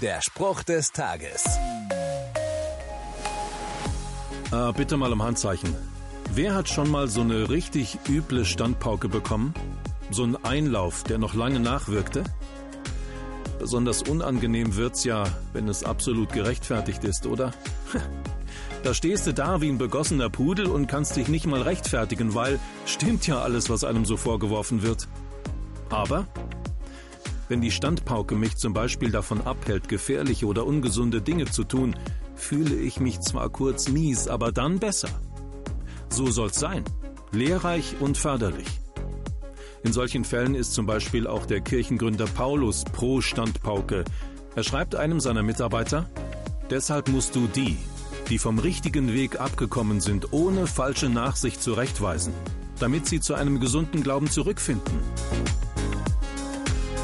Der Spruch des Tages. Äh, bitte mal um Handzeichen. Wer hat schon mal so eine richtig üble Standpauke bekommen? So ein Einlauf, der noch lange nachwirkte? Besonders unangenehm wird's ja, wenn es absolut gerechtfertigt ist, oder? Da stehst du da wie ein begossener Pudel und kannst dich nicht mal rechtfertigen, weil stimmt ja alles, was einem so vorgeworfen wird. Aber wenn die Standpauke mich zum Beispiel davon abhält, gefährliche oder ungesunde Dinge zu tun, fühle ich mich zwar kurz mies, aber dann besser. So soll's sein. Lehrreich und förderlich. In solchen Fällen ist zum Beispiel auch der Kirchengründer Paulus pro Standpauke. Er schreibt einem seiner Mitarbeiter, deshalb musst du die, die vom richtigen Weg abgekommen sind, ohne falsche Nachsicht zurechtweisen, damit sie zu einem gesunden Glauben zurückfinden.